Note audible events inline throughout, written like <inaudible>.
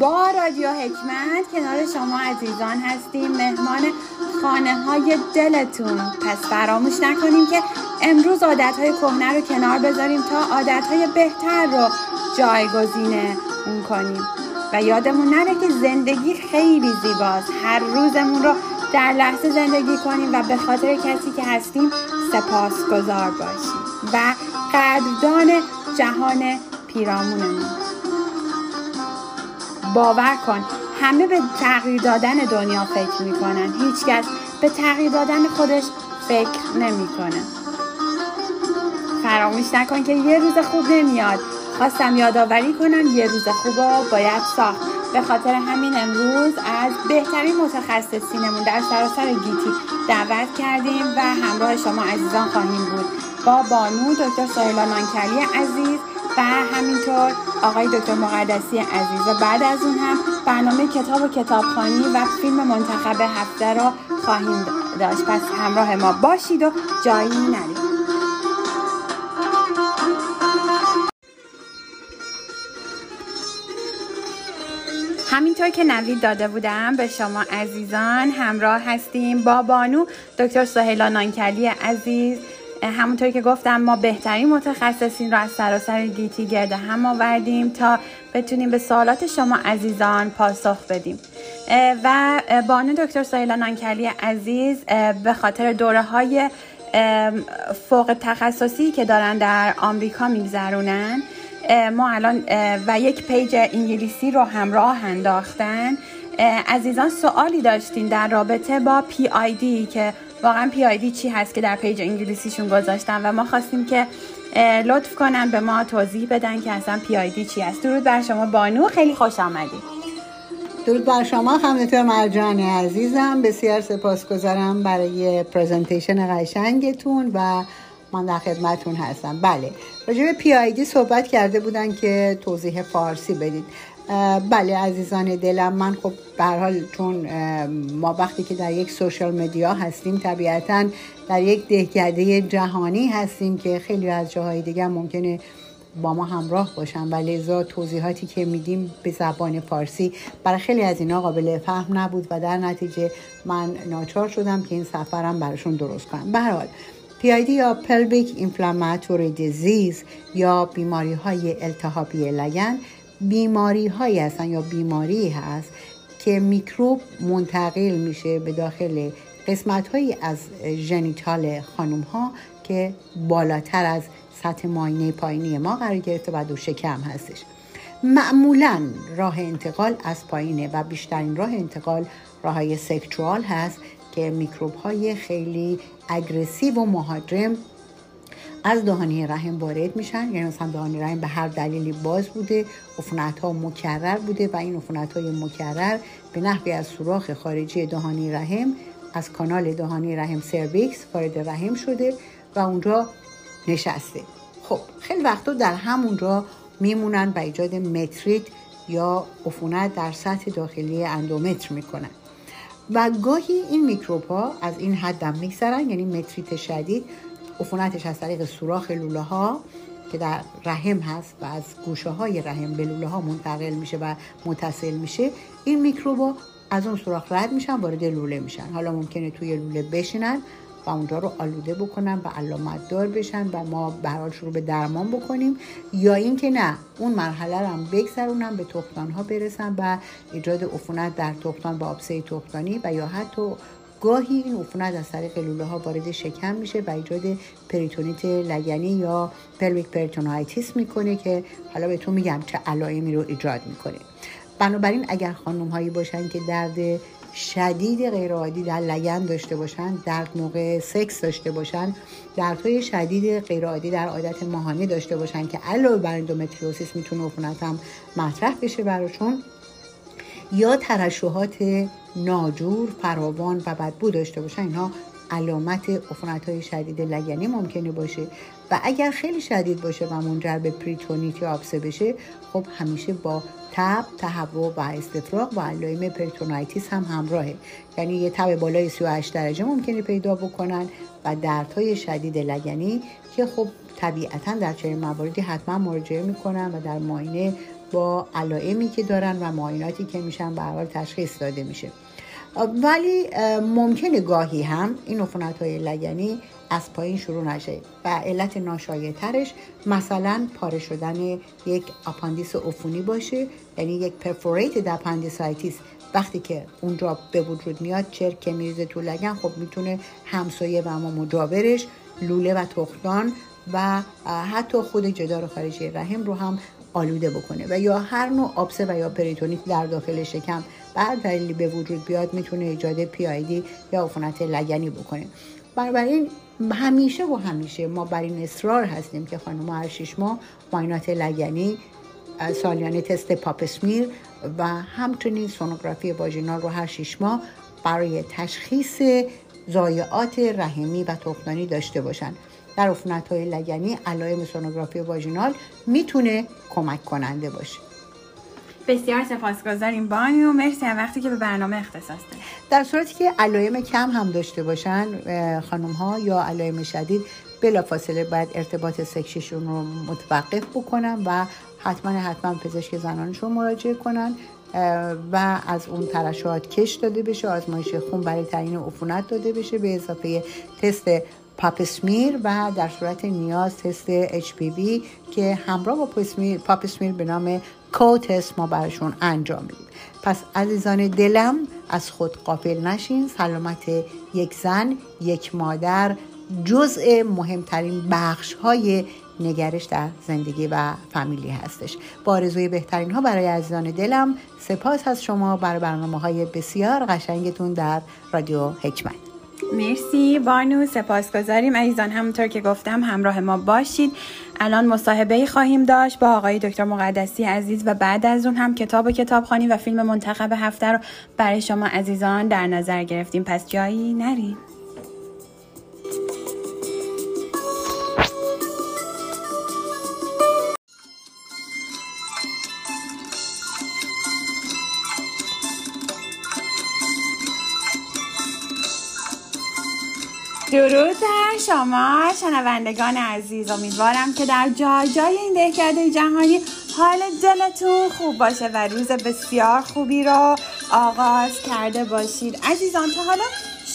با رادیو حکمت کنار شما عزیزان هستیم مهمان خانه های دلتون. پس فراموش نکنیم که امروز عادت های کهنه رو کنار بذاریم تا عادت های بهتر رو جایگزینه اون کنیم. و یادمون نره که زندگی خیلی زیباست. هر روزمون رو در لحظه زندگی کنیم و به خاطر کسی که هستیم سپاسگزار باشیم. و قدردان جهان پیرامونمون. باور کن همه به تغییر دادن دنیا فکر می‌کنن. هیچکس به تغییر دادن خودش فکر نمی‌کنه. فراموش نکن که یه روز خوب نمیاد. خواستم یادآوری کنم یه روز خوب رو باید ساخت. به خاطر همین امروز از بهترین متخصصینمون در سراسر گیتی دعوت کردیم و همراه شما عزیزان خواهیم بود. با بانو دکتر سهیلا نانکلی عزیز و همینطور آقای دکتر مقدسی عزیز. و بعد از اون هم برنامه کتاب و کتابخانی و فیلم منتخب هفته را خواهیم داشت. پس همراه ما باشید و جایی نرید. همینطور که نوید داده بودم به شما عزیزان همراه هستیم با بانو دکتر سهیلا نانکلی عزیز. همونطور که گفتم ما بهترین متخصصین رو از سراسر گیتی گرد هم آوردیم تا بتونیم به سوالات شما عزیزان پاسخ بدیم. و بانو دکتر سهیلا نانکلی عزیز به خاطر دوره های فوق تخصصی که دارن در آمریکا میگذرونن ما الان و یک پیج انگلیسی رو همراه انداختن. عزیزان سوالی داشتین در رابطه با پی آی دی که واقعا PID چی هست که در پیج انگلیسیشون گذاشتن و ما خواستیم که لطف کنن به ما توضیح بدن که اصلا پی آی دی چی هست. درود بر شما بانو. خیلی خوش آمدید. درود بر شما خانم مرجان عزیزم. بسیار سپاسگزارم برای presentation قشنگتون و من در خدمتون هستم. بله راجع به PID صحبت کرده بودن که توضیح فارسی بدید. بله عزیزان دلم من خب به حال چون ما وقتی که در یک سوشال مدیا هستیم طبیعتا در یک دهکده جهانی هستیم که خیلی از جاهای دیگه ممکنه با ما همراه باشن. و لذا توضیحاتی که میدیم به زبان فارسی برای خیلی از اینا قابل فهم نبود و در نتیجه من ناچار شدم که این سفرم براشون درست کنم. به حال PID یا Pelvic Inflammatory Disease یا بیماری های التهابی لگن بیماری هایی هستن یا بیماری هست که میکروب منتقل میشه به داخل قسمت هایی از ژنیتال خانم ها که بالاتر از سطح ماینه پایینی ما قرار گرفته و دو شکم هستش. معمولا راه انتقال از پایینه و بیشترین راه انتقال راه های هست که میکروب های خیلی اگرسیو و مهاجم از دهانی رحم وارد میشن. یعنی مثلا دهانی رحم به هر دلیلی باز بوده عفونت ها مکرر بوده و این عفونت های مکرر به نحوی از سوراخ خارجی دهانی رحم از کانال دهانی رحم سرویکس وارد رحم شده و اونجا نشسته. خب خیلی وقتا در همونجا میمونن و ایجاد متریت یا عفونت در سطح داخلی اندومتر می‌کنن. و گاهی این میکروب ها از این حد هم میگذرن یعنی متریت شدید عفونتش از طریق سوراخ لوله ها که در رحم هست و از گوشه های رحم به لوله ها منتقل میشه و متصل میشه این میکروبا از اون سوراخ رد میشن وارد لوله میشن. حالا ممکنه توی لوله بشینن و اونجا رو آلوده بکنن و علامت دار بشن و ما به حال شروع به درمان بکنیم یا اینکه نه اون مرحله رو هم بگذرونن به تختان ها برسن و ایجاد عفونت در تخمدان با آبسه تخمدانی و یا حتی گاهی این عفونت از طریق لوله ها وارد شکم میشه و ایجاد پریتونیت لگنی یا pelvic peritonitis می‌کنه که حالا بهتون میگم چه علائمی رو ایجاد می‌کنه. بنابراین اگر خانم هایی باشن که درد شدید غیرعادی در لگن داشته باشن درد موقع سکس داشته باشن دردهای شدید غیرعادی در عادت ماهانه داشته باشن که علاوه بر endometriosis می‌تونه عفونت هم مطرح بشه براشون یا ترشحات ناجور فراوان و بدبو داشته باشن اینها علامت عفونت های شدید لگنی ممکنه باشه. و اگر خیلی شدید باشه و منجر به پریتونیت یا آبسه بشه خب همیشه با تب تهوع و استفراغ و علائم peritonitis هم همراهه. یعنی یه تب بالای 38 درجه ممکنه پیدا بکنن و دردهای شدید لگنی که خب طبیعتا در چنین مواردی حتما مراجعه می‌کنن و در معاینه با علائمی که دارن و معایناتی که میشن به تشخیص داده میشه. ولی ممکنه گاهی هم این عفونت های لگنی از پایین شروع نشه و علت ناشایعترش مثلا پاره شدن یک آپاندیس عفونی باشه یعنی یک perforated appendicitis. وقتی که اونجا به وجود میاد چرک که میریزه تو لگن خب می‌تونه همسایه و ما مجاورش لوله و تختان و حتی خود جدار خارجی رحم رو هم آلوده بکنه و یا هر نوع آبسه و یا پریتونیت در داخل شکم بر دلیلی به وجود بیاد می‌تونه ایجاد پی آیدی یا عفونت لگنی بکنه. بنابراین همیشه و همیشه ما بر این اصرار هستیم که خانم هر شیش ماه ماینات لگنی سالیانه تست پاپسمیر و همچنین سونوگرافی واژینال رو هر شیش ماه برای تشخیص ضایعات رحمی و تخمدانی داشته باشن. در عفونت های لگنی علائم سونوگرافی واژینال می‌تونه کمک کننده باشه. بسیار سپاسگزاریم بانیو مرسی از وقتی که به برنامه اختصاص دارید در صورتی که علائم کم هم داشته باشن خانم ها یا علائم شدید بلافاصله باید ارتباط سکشیشون رو متوقف بکنن و حتما حتما پزشک زنانشون مراجعه کنن و از اون ترشحات کش داده بشه آزمایش خون برای تعیین عفونت داده بشه به اضافه تست پاپسمیر و در صورت نیاز تست HPV که همراه با پاپسمیر به نام کوتس ما برشون انجام میدیم. پس عزیزان دلم از خود قافل نشین سلامت یک زن یک مادر جزء مهمترین بخش های نگرش در زندگی و فامیلی هستش. با آرزوی بهترین ها برای عزیزان دلم سپاس از شما برای برنامه های بسیار قشنگتون در رادیو حکمت مرسی بانو سپاسگزاریم عزیزان همونطور که گفتم همراه ما باشید. الان مصاحبه خواهیم داشت با آقای دکتر مقدسی عزیز و بعد از اون هم کتاب و کتابخانی و فیلم منتخب هفته رو برای شما عزیزان در نظر گرفتیم. پس جایی نریم. درود در شما شنوندگان عزیز. امیدوارم که در جای جای این دهکده جهانی حال دلتون خوب باشه و روز بسیار خوبی رو آغاز کرده باشید. عزیزان تا حالا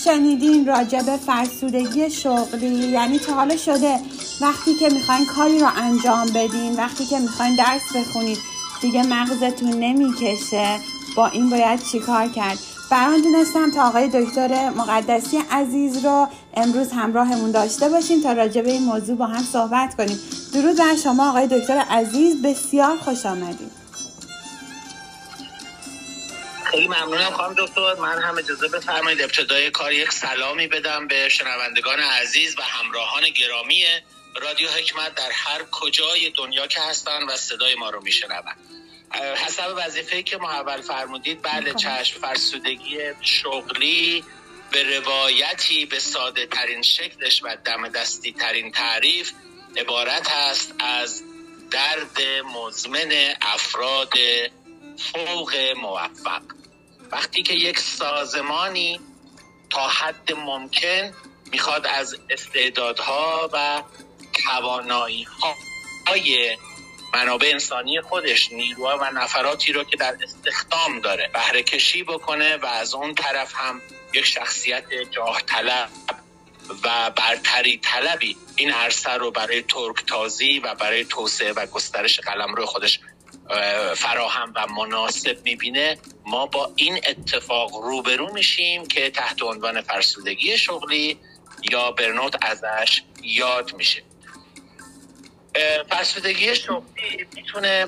شنیدین راجع به فرسودگی شغلی؟ یعنی تا حالا شده وقتی که می‌خواین کاری رو انجام بدین وقتی که می‌خواین درس بخونید دیگه مغزتون نمی‌کشه. با این باید چیکار کرد؟ بران دونستم تا آقای دکتر مقدسی عزیز رو امروز همراهمون داشته باشیم تا راجع به این موضوع با هم صحبت کنیم. درود بر شما آقای دکتر عزیز بسیار خوش آمدید. خیلی ممنونم خانم دکتر. من هم اجازه بفرمایید ابتدای کار یک سلامی بدم به شنوندگان عزیز و همراهان گرامی رادیو حکمت در هر کجای دنیا که هستن و صدای ما رو میشنوند حسب وظیفه که محول فرمودید بله چشم فرسودگی شغلی به روایتی به ساده ترین شکلش و دم دستی ترین تعریف عبارت است از درد مزمن افراد فوق موفق. وقتی که یک سازمانی تا حد ممکن می‌خواد از استعدادها و توانایی های منابع انسانی خودش نیروها و نفراتی رو که در استخدام داره بهره کشی بکنه و از اون طرف هم یک شخصیت جاه طلب و برتری طلبی این عرصه رو برای ترک تازی و برای توسعه و گسترش قلم رو خودش فراهم و مناسب می‌بینه. ما با این اتفاق روبرو میشیم که تحت عنوان فرسودگی شغلی یا برنوت ازش یاد میشه. فرسودگی شغلی می‌تونه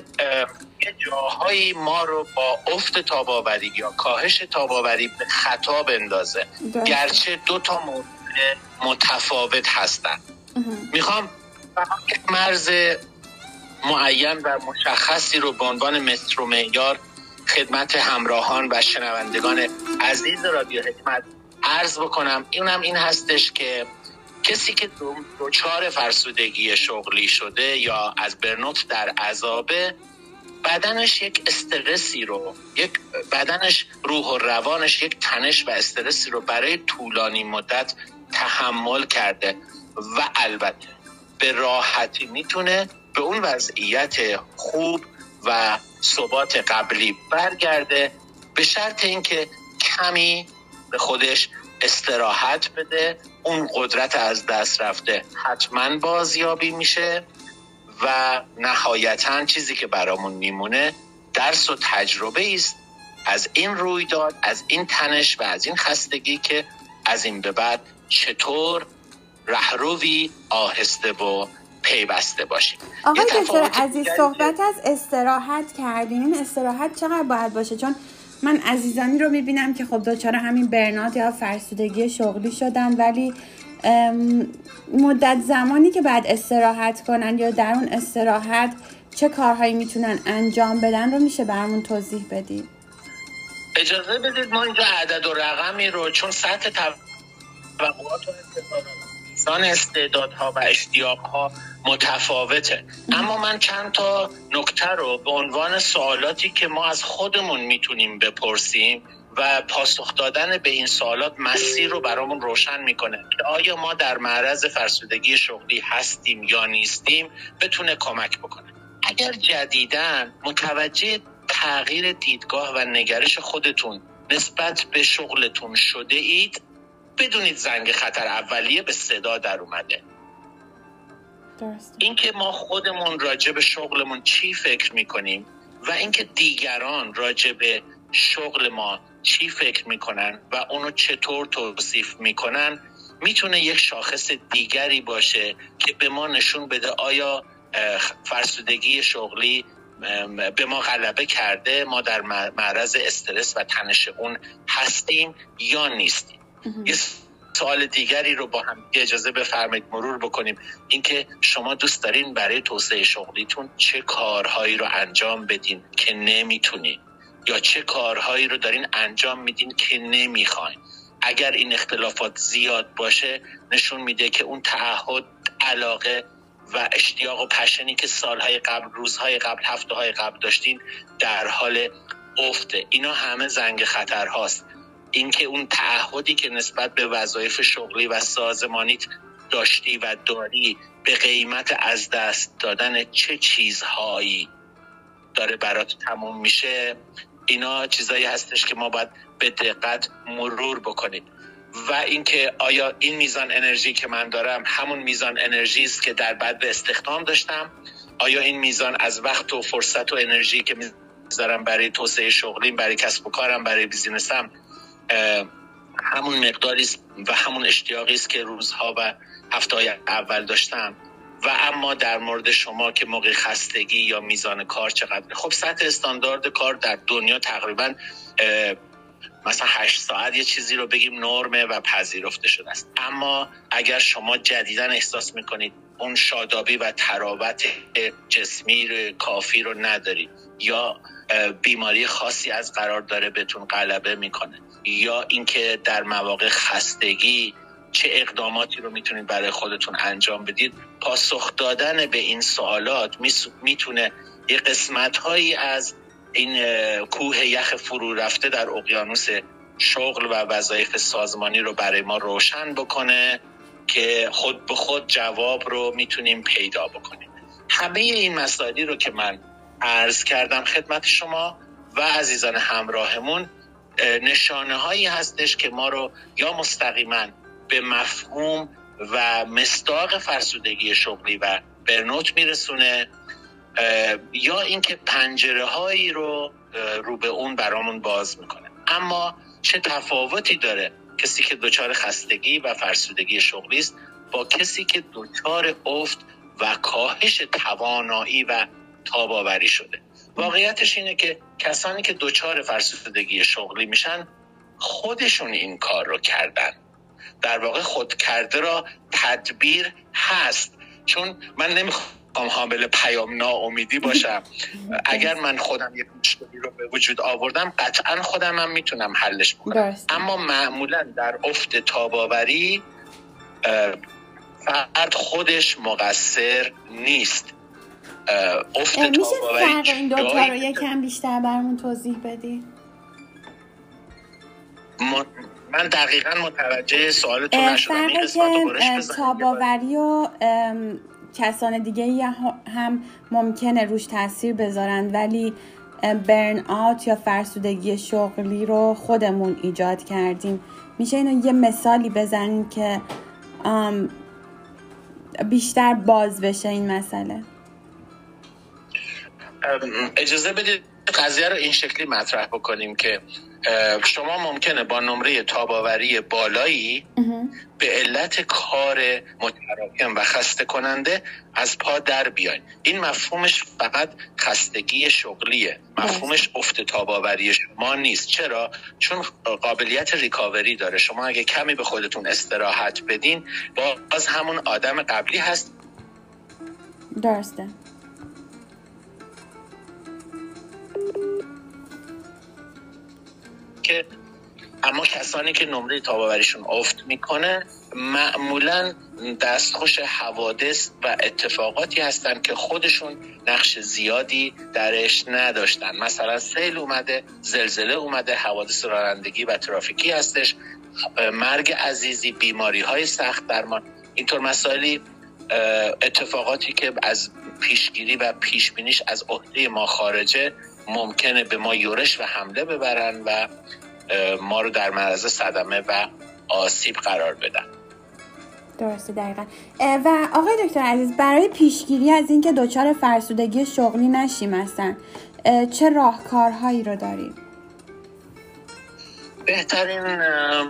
یه جاهایی ما رو با افت تاباوری یا کاهش تاباوری به خطا بندازه. گرچه دو تا موضوع متفاوت هستن. می‌خوام مرز معین و مشخصی رو به عنوان متر و معیار خدمت همراهان و شنوندگان عزیز رادیو حکمت عرض بکنم. اینم این هستش که کسی که دوچار فرسودگی شغلی شده یا از برنوت در عذابه بدنش یک استرسی رو یک بدنش روح و روانش یک تنش و استرسی رو برای طولانی مدت تحمل کرده و البته به راحتی می‌تونه به اون وضعیت خوب و ثبات قبلی برگرده به شرط اینکه کمی به خودش استراحت بده اون قدرت از دست رفته حتما بازیابی میشه و نهایتا چیزی که برامون میمونه درس و تجربه است از این رویداد از این تنش و از این خستگی که از این به بعد چطور رهروی آهسته و پیوسته باشیم. آقای دکتر عزیز صحبت از استراحت کردیم استراحت چقدر باید باشه؟ چون من عزیزانی رو می‌بینم که خب دچار همین برنات یا فرسودگی شغلی شدن ولی مدت زمانی که بعد استراحت کنن یا در اون استراحت چه کارهایی می‌تونن انجام بدن رو میشه برمون توضیح بدید. اجازه بدید ما اینجا عدد و رقمی رو چون سطح توقعات و انسان استعدادها و اشتیاقها متفاوته. اما من چند تا نکته رو به عنوان سوالاتی که ما از خودمون می‌تونیم بپرسیم و پاسخ دادن به این سوالات مسیر رو برامون روشن می‌کنه که آیا ما در معرض فرسودگی شغلی هستیم یا نیستیم بتونه کمک بکنه. اگر جدیدن متوجه تغییر دیدگاه و نگرش خودتون نسبت به شغلتون شده اید بدونید زنگ خطر اولیه به صدا در اومده. اینکه ما خودمون راجع به شغلمون چی فکر می‌کنیم و اینکه دیگران راجع به شغل ما چی فکر می‌کنن و اونو چطور توصیف می‌کنن می‌تونه یک شاخص دیگری باشه که به ما نشون بده آیا فرسودگی شغلی به ما غلبه کرده ما در معرض استرس و تنش اون هستیم یا نیستیم. یه سوال دیگری رو با هم اجازه بفرمایید مرور بکنیم. اینکه شما دوست دارین برای توسعه شغلیتون چه کارهایی رو انجام بدین که نمی‌تونین؟ یا چه کارهایی رو دارین انجام میدین که نمی‌خواین؟ اگر این اختلافات زیاد باشه نشون میده که اون تعهد علاقه و اشتیاق و پشنی که سالهای قبل روزهای قبل هفته های قبل داشتین در حال افته. اینا همه زنگ خطر هاست اینکه اون تعهدی که نسبت به وظایف شغلی و سازمانیت داشتی و داری به قیمت از دست دادن چه چیزهایی داره برات تموم میشه اینا چیزایی هستش که ما باید به دقت مرور بکنیم. و اینکه آیا این میزان انرژی که من دارم همون میزان انرژی است که در بعد به استخدام داشتم؟ آیا این میزان از وقت و فرصت و انرژی که می‌ذارم برای توسعه شغلیم برای کسب و کارم برای بیزینسم همون مقداری و همون اشتیاقی است که روزها و هفته اول داشتم. و اما در مورد شما که موقع خستگی یا میزان کار چقدر خب سطح استاندارد کار در دنیا تقریبا مثلا هشت ساعت یه چیزی رو بگیم نرمه و پذیرفته شده است. اما اگر شما جدیدا احساس می‌کنید اون شادابی و تراوت جسمی کافی رو ندارید یا بیماری خاصی از قرار داره بهتون غلبه می‌کنه. یا اینکه در مواقع خستگی چه اقداماتی رو می‌تونید برای خودتون انجام بدید. پاسخ دادن به این سوالات می‌تونه یه قسمت هایی از این کوه یخ فرو رفته در اقیانوس شغل و وظایف سازمانی رو برای ما روشن بکنه که خود به خود جواب رو می‌تونیم پیدا بکنیم. همه این مسائلی رو که من عرض کردم خدمت شما و عزیزان همراهمون نشانه هایی هستش که ما رو یا مستقیما به مفهوم و مستاق فرسودگی شغلی و برنوت میرسونه یا اینکه پنجره هایی رو رو به اون برامون باز می‌کنه. اما چه تفاوتی داره کسی که دچار خستگی و فرسودگی شغلی است با کسی که دچار افت و کاهش توانایی و تاباوری شده. واقعیتش اینه که کسانی که دچار فرسودگی شغلی میشن خودشون این کار رو کردن. در واقع خود کرده را تدبیر هست. چون من نمی‌خوام حامل پیام ناامیدی باشم. اگر من خودم یک مشکلی رو به وجود آوردم قطعا خودم هم می‌تونم حلش کنم. اما معمولا در افت تاباوری فرد خودش مقصر نیست. افت میشه فرق این دوتا رو یکم بیشتر برمون توضیح بدی؟ من دقیقا متوجه سوالتون نشدم. فرق تاباوری و کسان دیگه هم ممکنه روش تاثیر بذارند ولی برن آت یا فرسودگی شغلی رو خودمون ایجاد کردیم. میشه اینو یه مثالی بزنیم که بیشتر باز بشه این مسئله. اجازه بدید قضیه رو این شکلی مطرح بکنیم که شما ممکنه با نمره تاباوری بالایی به علت کار متراکم و خسته کننده از پا در بیاین. این مفهومش فقط خستگی شغلیه. مفهومش افت تاباوری شما نیست. چرا؟ چون قابلیت ریکاوری داره. شما اگه کمی به خودتون استراحت بدین باز همون آدم قبلی هست. درسته. که اما کسانی که نمره تاباوریشون افت می‌کنه معمولا دستخوش حوادث و اتفاقاتی هستند که خودشون نقش زیادی درش نداشتن. مثلا سیل اومده زلزله اومده حوادث رانندگی و ترافیکی هستش. مرگ عزیزی بیماری های سخت درمان. اینطور مسائلی اتفاقاتی که از پیشگیری و پیشبینیش از عهده ما خارجه ممکنه به ما یورش و حمله ببرن و ما رو در معرض صدمه و آسیب قرار بدن. درسته دقیقا. و آقای دکتر عزیز برای پیشگیری از اینکه دچار فرسودگی شغلی نشیم هستن چه راهکارهایی رو دارید بهترین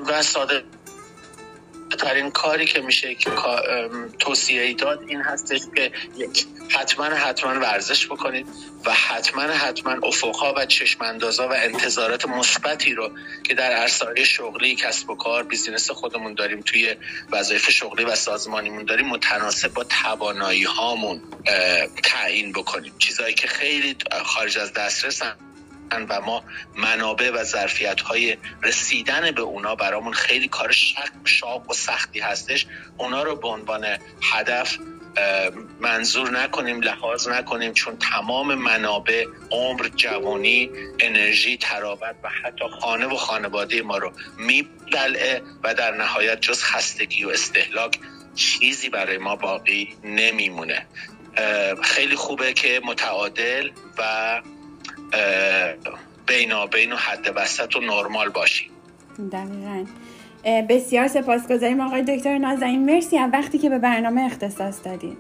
و ساده ترین کاری که میشه توصیه داد این هستش که حتما حتما ورزش بکنید و حتما حتما افقها و چشماندازا و انتظارات مثبتی رو که در عرصه شغلی کسب و کار بیزینس خودمون داریم توی وظایف شغلی و سازمانیمون داریم متناسب با توانایی هامون تعیین بکنیم. چیزهایی که خیلی خارج از دسترسن و ما منابع و ظرفیت های رسیدن به اونا برامون خیلی کار شاق و سختی هستش. اونا رو به عنوان هدف منظور نکنیم لحاظ نکنیم چون تمام منابع عمر جوانی انرژی ترابط و حتی خانه و خانواده ما رو میبلعه و در نهایت جز خستگی و استهلاک چیزی برای ما باقی نمیمونه. خیلی خوبه که متعادل و بینابین و حد وسط و نرمال باشیم. دقیقا. بسیار سپاسگزاریم آقای دکتر نازنین. مرسی از وقتی که به برنامه اختصاص دادیم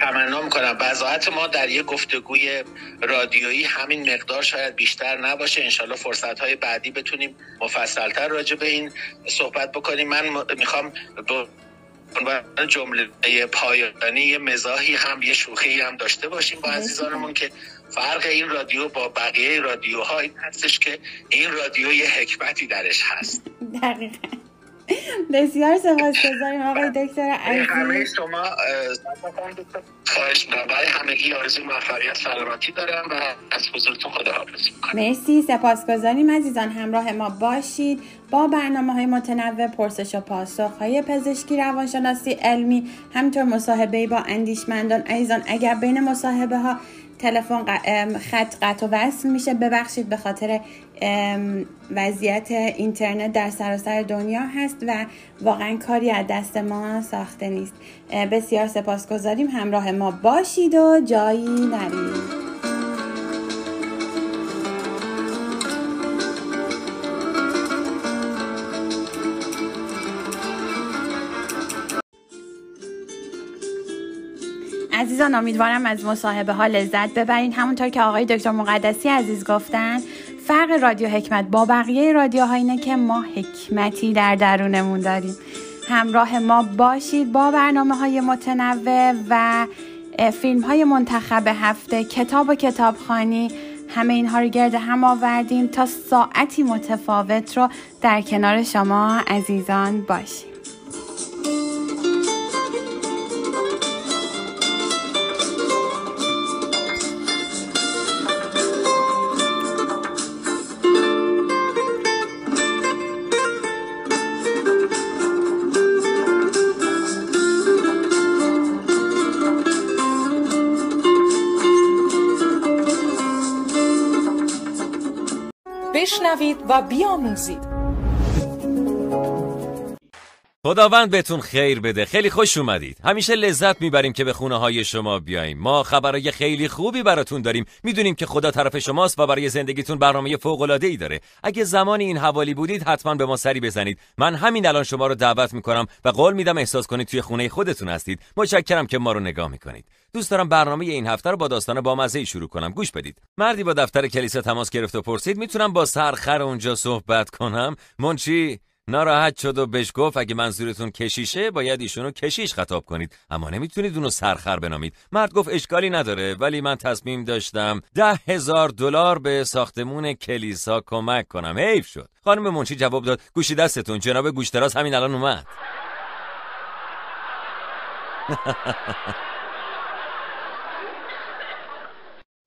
تمنا می‌کنم وضاحت ما در یک گفتگوی رادیویی همین مقدار شاید بیشتر نباشه. انشالله فرصت های بعدی بتونیم مفصلتر راجع به این صحبت بکنیم. من می‌خوام عنوان جمله پایانی یه مزاحی هم یه شوخی هم داشته باشیم با عزیزانمون که فرق این رادیو با بقیه رادیوها این هستش که این رادیو یه حکمتی درش هست. دقیقا. بسیار سپاسگزاریم آقای دکتر عزیز همه شما خواهش برای همگی آرزو موفقیت سلامتی دارم و از حضورتون خداحافظی می‌کنم. مرسی. سپاسگزاریم عزیزان. همراه ما باشید. با برنامه های متنوع پرسش و پاسخ های پزشکی روانشناسی علمی همینطور مصاحبه با اندیشمندان. عزیزان اگر بین مصاحبه ها تلفن خط قطع و وصل میشه. ببخشید به خاطر وضعیت اینترنت در سراسر دنیا هست و واقعا کاری از دست ما ساخته نیست. بسیار سپاسگزاریم. همراه ما باشید و جایی نرید. عزیزان امیدوارم از مصاحبه ها لذت ببرین. همونطور که آقای دکتر مقدسی عزیز گفتن فرق رادیو حکمت با بقیه رادیوها اینه که ما حکمتی در درونمون داریم. همراه ما باشید با برنامه های متنوع و فیلم های منتخب هفته کتاب و کتابخانی همه اینها رو گرد هم آوردیم تا ساعتی متفاوت رو در کنار شما عزیزان باشیم. و بیاموزید. خداوند بهتون خیر بده. خیلی خوش اومدید. همیشه لذت می‌بریم که به خونه های شما بیاییم ما خبرای خیلی خوبی براتون داریم. می‌دونیم که خدا طرف شماست و برای زندگیتون برنامه فوق العاده ای داره. اگه زمانی این حوالی بودید حتما به ما سری بزنید. من همین الان شما رو دعوت می‌کنم و قول میدم احساس کنید توی خونه خودتون هستید. متشکرم که ما رو نگاه می‌کنید. دوست دارم برنامه این هفته رو با داستان بامزه شروع کنم. گوش بدید. مردی با دفتر کلیسا تماس گرفت و پرسید می‌تونم با سرخر اونجا صحبت کنم؟ منچی ناراحت شد و بهش گفت اگه منظورتون کشیشه باید ایشونو کشیش خطاب کنید. اما نمی‌تونید اونو سرخر بنامید. مرد گفت اشکالی نداره ولی من تصمیم داشتم ده هزار دلار به ساختمون کلیسا کمک کنم. حیف شد. خانم منشی جواب داد؟ گوشی دستتون. جناب گوشتراز همین الان اومد. <laughs>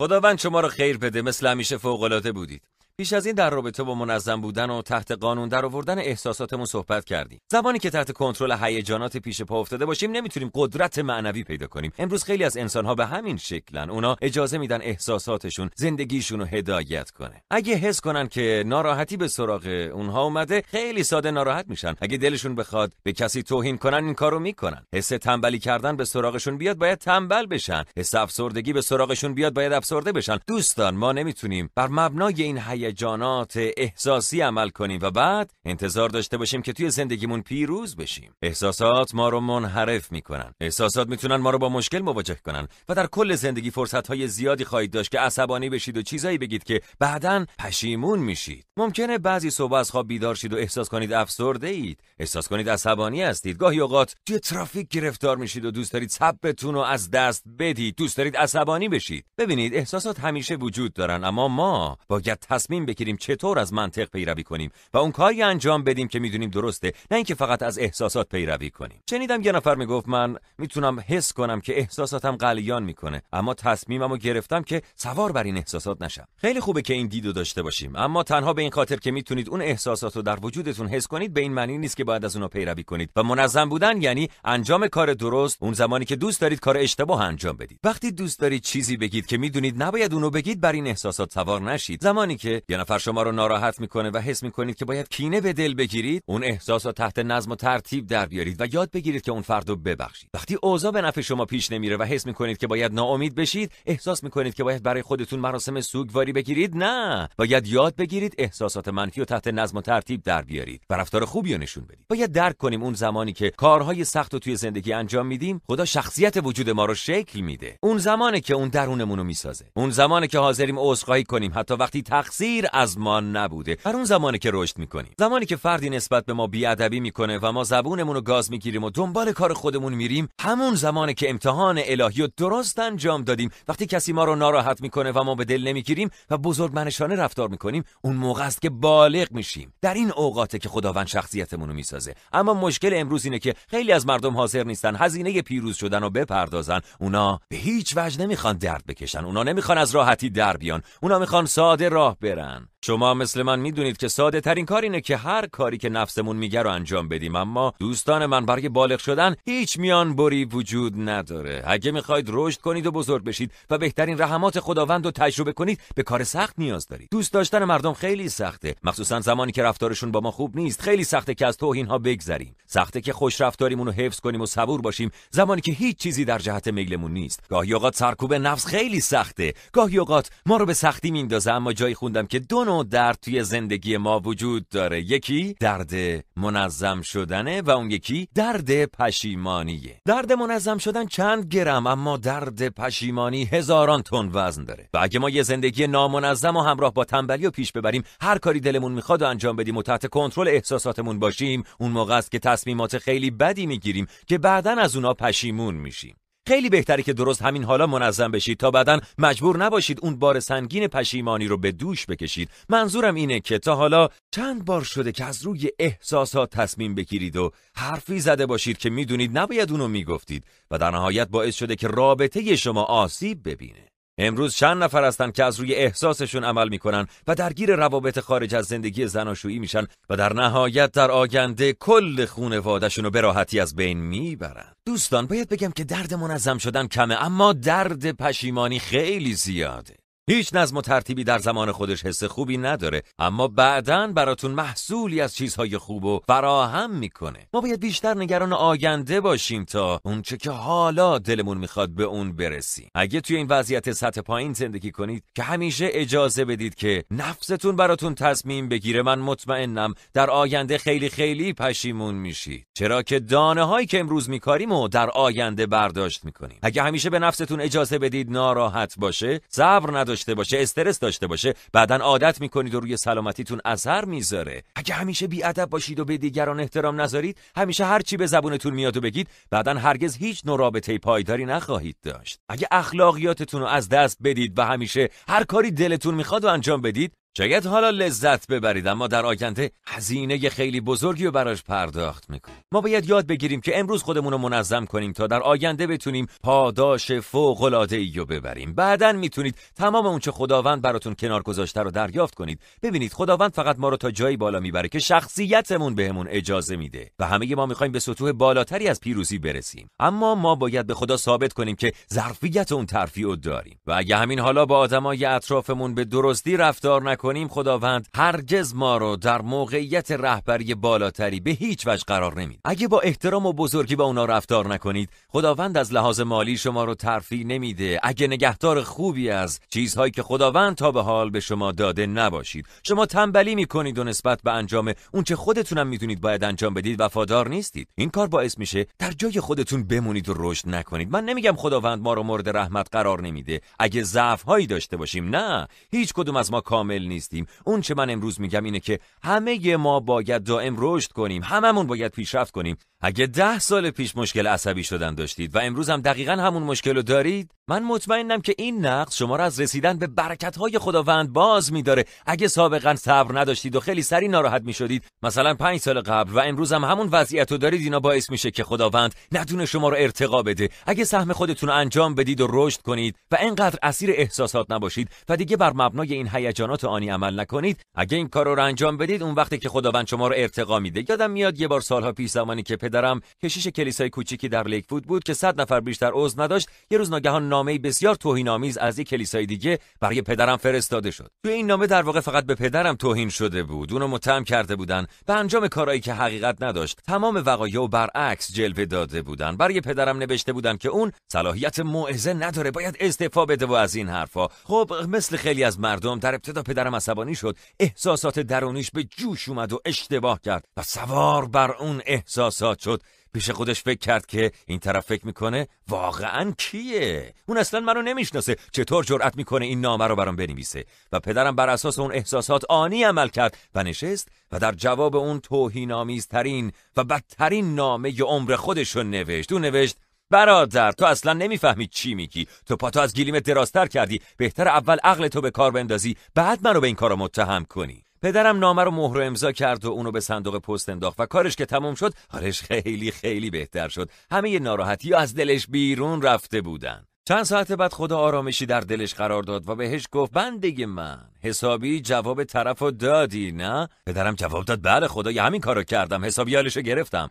خداوند شما رو خیر بده مثل همیشه فوق‌العاده بودید. پیش از این در رابطه با منظم بودن و تحت قانون در آوردن احساساتمون صحبت کردیم. زمانی که تحت کنترل هیجانات پیش پا افتاده باشیم نمی‌تونیم قدرت معنوی پیدا کنیم. امروز خیلی از انسانها به همین شکلن. اونا اجازه میدن احساساتشون زندگیشون رو هدایت کنه. اگه حس کنن که ناراحتی به سراغ اونها اومده خیلی ساده ناراحت میشن. اگه دلشون بخواد به کسی توهین کنن این کارو می‌کنن. حس تنبلی کردن به سراغشون بیاد باید تنبل بشن. حس افسردگی به سراغشون بیاد باید افسرده بشن. دوستان ما نمی‌تونیم بر مبنای این هیجانات احساسی عمل کنیم و بعد انتظار داشته باشیم که توی زندگیمون پیروز بشیم. احساسات ما رو منحرف می‌کنن. احساسات می‌تونن ما رو با مشکل مواجه کنن. و در کل زندگی فرصت های زیادی خواهید داشت که عصبانی بشید و چیزایی بگید که بعدا پشیمون میشید. ممکنه بعضی صبح از خواب بیدار شید و احساس کنید افسرده اید. احساس کنید عصبانی هستید. گاهی اوقات توی ترافیک گرفتار میشید و دوست دارید صبتون رو از دست بدید. دوست دارید عصبانی بشید. ببینید احساسات همیشه وجود دارن اما ما باید تصمیم بگیریم چطور از منطق پیروی کنیم و اون کاری انجام بدیم که می‌دونیم درسته نه اینکه فقط از احساسات پیروی کنیم. شنیدم یه نفر می‌گفت من می‌تونم حس کنم که احساساتم قلیان می‌کنه اما تصمیممو گرفتم که سوار بر این احساسات نشم. خیلی خوبه که این دیدو داشته باشیم اما تنها به این خاطر که می‌تونید اون احساسات رو در وجودتون حس کنید به این معنی نیست که باید از اونها پیروی کنید. و منظم بودن یعنی انجام کار درست اون زمانی که دوست دارید کار اشتباه انجام بدید. وقتی دوست دارید چیزی بگید که می‌دونید نباید اونو بگید بر این احساسات سوار نشید. زمانی که یه نفر شما رو ناراحت می‌کنه و حس می‌کنید که باید کینه به دل بگیرید اون احساس رو تحت نظم و ترتیب در بیارید و یاد بگیرید که اون فرد رو ببخشید. وقتی اوضاع به نفع شما پیش نمیره و حس می‌کنید که باید ناامید بشید احساس می‌کنید که باید برای خودتون مراسم سوگواری بگیرید نه. باید یاد بگیرید احساسات منفی و تحت نظم و ترتیب در بیارید. و رفتار خوبی رو نشون بدید. باید درک کنیم اون زمانی که کارهای سخت رو توی زندگی انجام میدیم خدا شخصیت وجود ما رو شکل میده. اون زمانی که اون درونمون رو می‌سازه. اون زمانی که حاضریم عذرخواهی کنیم حتی وقتی تقصیر از ما نبوده. بر اون زمانی که رشد می‌کنیم. زمانی که فردی نسبت به ما بیادبی می‌کنه و ما زبونمون رو گاز می‌گیریم و دنبال کار خودمون میریم همون زمانی که امتحان الهی رو درست انجام دادیم وقتی کسی ما رو ناراحت می‌کنه و ما به دل نمی‌گیریم و بزرگ منشانه رفتار می‌کنیم اون موقع است که بالغ میشیم. در این اوقاته که خداوند شخصیتمون رو می‌سازه. اما مشکل امروز اینه که خیلی از مردم حاضر نیستن هزینه پیروز شدن رو بپردازن. اونا به هیچ وجه نمی‌خوان درد بکشن. اونا نمی‌خوان از راحتی در بیان. اونا می‌خوان ساده راه برن. شما مثل من می‌دونید که ساده ترین کار اینه که هر کاری که نفسمون میگه رو انجام بدیم. اما دوستان من برای بالغ شدن هیچ میان بری وجود نداره. اگه می‌خواید رشد کنید و بزرگ بشید و بهترین رحمات خداوند رو تجربه کنید به کار سخت نیاز دارید. دوست داشتن مردم خیلی سخته. مخصوصا زمانی که رفتارشون با ما خوب نیست خیلی سخته که از توهین ها بگذریم. سخته که خوش رفتاریمون رو حفظ کنیم و صبور باشیم زمانی که هیچ چیزی در جهت میلمون نیست. گاهی اوقات سرکوب نفس خیلی سخته. گاهی اوقات ما رو به سختی میندازه اما جایی خوندم که دو نوع درد توی زندگی ما وجود داره. یکی درد منظم شدنه و اون یکی درد پشیمانیه. درد منظم شدن چند گرم اما درد پشیمانی هزاران تن وزن داره. و اگه ما یه زندگی نامنظم و همراه با تنبلی و پیش ببریم هر کاری دلمون می‌خواد و انجام بدیم و تحت کنترل احساساتمون باشیم اون موقع است که تصمیمات خیلی بدی می‌گیریم که بعدا از اونها پشیمون میشیم. خیلی بهتره که درست همین حالا منظم بشید تا بعدا مجبور نباشید اون بار سنگین پشیمانی رو به دوش بکشید. منظورم اینه که تا حالا چند بار شده که از روی احساسات تصمیم بگیرید و حرفی زده باشید که می‌دونید نباید اونو می‌گفتید و در نهایت باعث شده که رابطه شما آسیب ببینه. امروز چند نفر هستن که از روی احساسشون عمل می‌کنن و درگیر روابط خارج از زندگی زناشویی میشن و در نهایت در آینده کل خونوادهشون رو به راحتی از بین می‌برن. دوستان باید بگم که درد منظم شدن کمه اما درد پشیمانی خیلی زیاده. هیچ نظم و ترتیبی در زمان خودش حس خوبی نداره اما بعدا براتون محصولی از چیزهای خوب و فراهم می‌کنه. ما باید بیشتر نگران آینده باشیم تا اونچه که حالا دلمون می‌خواد به اون برسیم. اگه توی این وضعیت سطح پایین زندگی کنید که همیشه اجازه بدید که نفستون براتون تصمیم بگیره من مطمئنم در آینده خیلی خیلی پشیمون میشید. چرا که دانه هایی که امروز میکاریم و در آینده برداشت می‌کنیم. اگه همیشه به نفستون اجازه بدید ناراحت باشه صبر نداشته باشه استرس داشته باشه بعدا عادت می‌کنید و روی سلامتیتون اثر می‌ذاره. اگه همیشه بیادب باشید و به دیگران احترام نذارید همیشه هر چی به زبونتون میاد و بگید بعدا هرگز هیچ نوع رابطه پایداری نخواهید داشت. اگه اخلاقیاتتون رو از دست بدید و همیشه هر کاری دلتون می‌خواد و انجام بدید شاید حالا لذت ببرید اما در آینده هزینه خیلی بزرگی رو براش پرداخت می‌کنیم. ما باید یاد بگیریم که امروز خودمون رو منظم کنیم تا در آینده بتونیم پاداش فوق العاده ای رو ببریم. بعدا می‌تونید تمام اونچه خداوند براتون کنار گذاشته رو دریافت کنید. ببینید خداوند فقط ما رو تا جایی بالا می‌بره که شخصیتمون بهمون اجازه میده و همه ما می‌خوایم به سطوح بالاتری از پیروزی برسیم. اما ما باید به خدا ثابت کنیم که ظرفیت اون ترفیع داریم. و اگه همین حالا با آدمای اطرافمون به درستی رفتار نکنیم کنیم خداوند هرگز ما رو در موقعیت رهبری بالاتری به هیچ وجه قرار نمید اگه با احترام و بزرگی با اونا رفتار نکنید خداوند از لحاظ مالی شما رو ترفیع نمیده. اگه نگهدار خوبی از چیزهایی که خداوند تا به حال به شما داده نباشید. شما تنبلی می‌کنید و نسبت به انجام اون چه خودتونم می‌دونید باید انجام بدید وفادار نیستید. این کار باعث میشه در جای خودتون بمونید و رشد نکنید. من نمیگم خداوند ما رو مورد رحمت قرار نمیده. اگه ضعف هایی داشته باشیم نه. هیچ کدوم از ما کامل نیست. نیستیم. اون چه من امروز میگم اینه که همه ما باید دائم رشد کنیم. هممون باید پیشرفت کنیم. اگه ده سال پیش مشکل عصبی شدن داشتید و امروز هم دقیقا همون مشکل رو دارید من مطمئنم که این نقص شما را از رسیدن به برکتهای خداوند باز میداره. اگه سابقا صبر نداشتید و خیلی سری ناراحت می‌شدید مثلا پنج سال قبل و امروز هم همون وضعیت رو دارید اینا باعث میشه که خداوند ندونه شما رو ارتقا بده. اگه سهم خودتون رو انجام بدید و رشد کنید و اینقدر اسیر احساسات نباشید و دیگه بر مبنای این هیجانات آنی عمل نکنید اگه این کار رو انجام بدید اون وقتی که خداوند شما رو ارتقا میده. یادم میاد یه بار سالها پیش زمانی که پدرم کشیش کلیسای کوچیکی در لیک بود که صد نفر بیشتر عضو نداشت یه روز ناگهان نامه بسیار توهین‌آمیز از یک کلیسای دیگه برای پدرم فرستاده شد. توی این نامه در واقع فقط به پدرم توهین شده بود. اونو متهم کرده بودن به انجام کارهایی که حقیقت نداشت. تمام وقایع و برعکس جلوه داده بودن. برای پدرم نوشته بودن که اون صلاحیت موعظه نداره. باید استعفا بده و از این حرفا. خب مثل خیلی از مردم در ابتدا پدرم عصبانی شد. احساسات درونیش به جوش اومد و اشتباه کرد و سوار بر اون احساسات شد. پیش خودش فکر کرد که این طرف فکر می‌کنه واقعا کیه؟ اون اصلا منو نمی‌شناسه. چطور جرأت می‌کنه این نامه رو برام بنویسه؟ و پدرم بر اساس اون احساسات آنی عمل کرد و نشست و در جواب اون توهینآمیزترین و بدترین نامه ی عمر خودش نوشت. اون نوشت برادر تو اصلا نمی‌فهمی چی میگی. تو پاتو از گلیمت درازتر کردی. بهتر اول عقل تو به کار بندازی. بعد منو به این کارو متهم کنی. پدرم نامه رو مهر و امضا کرد و اونو به صندوق پست انداخت و کارش که تموم شد حالش خیلی خیلی بهتر شد همه ناراحتی از دلش بیرون رفته بودن چند ساعت بعد خدا آرامشی در دلش قرار داد و بهش گفت بندگی من حسابی جواب طرف رو دادی نه؟ پدرم جواب داد بله یه همین کارو کردم حسابی حالشو گرفتم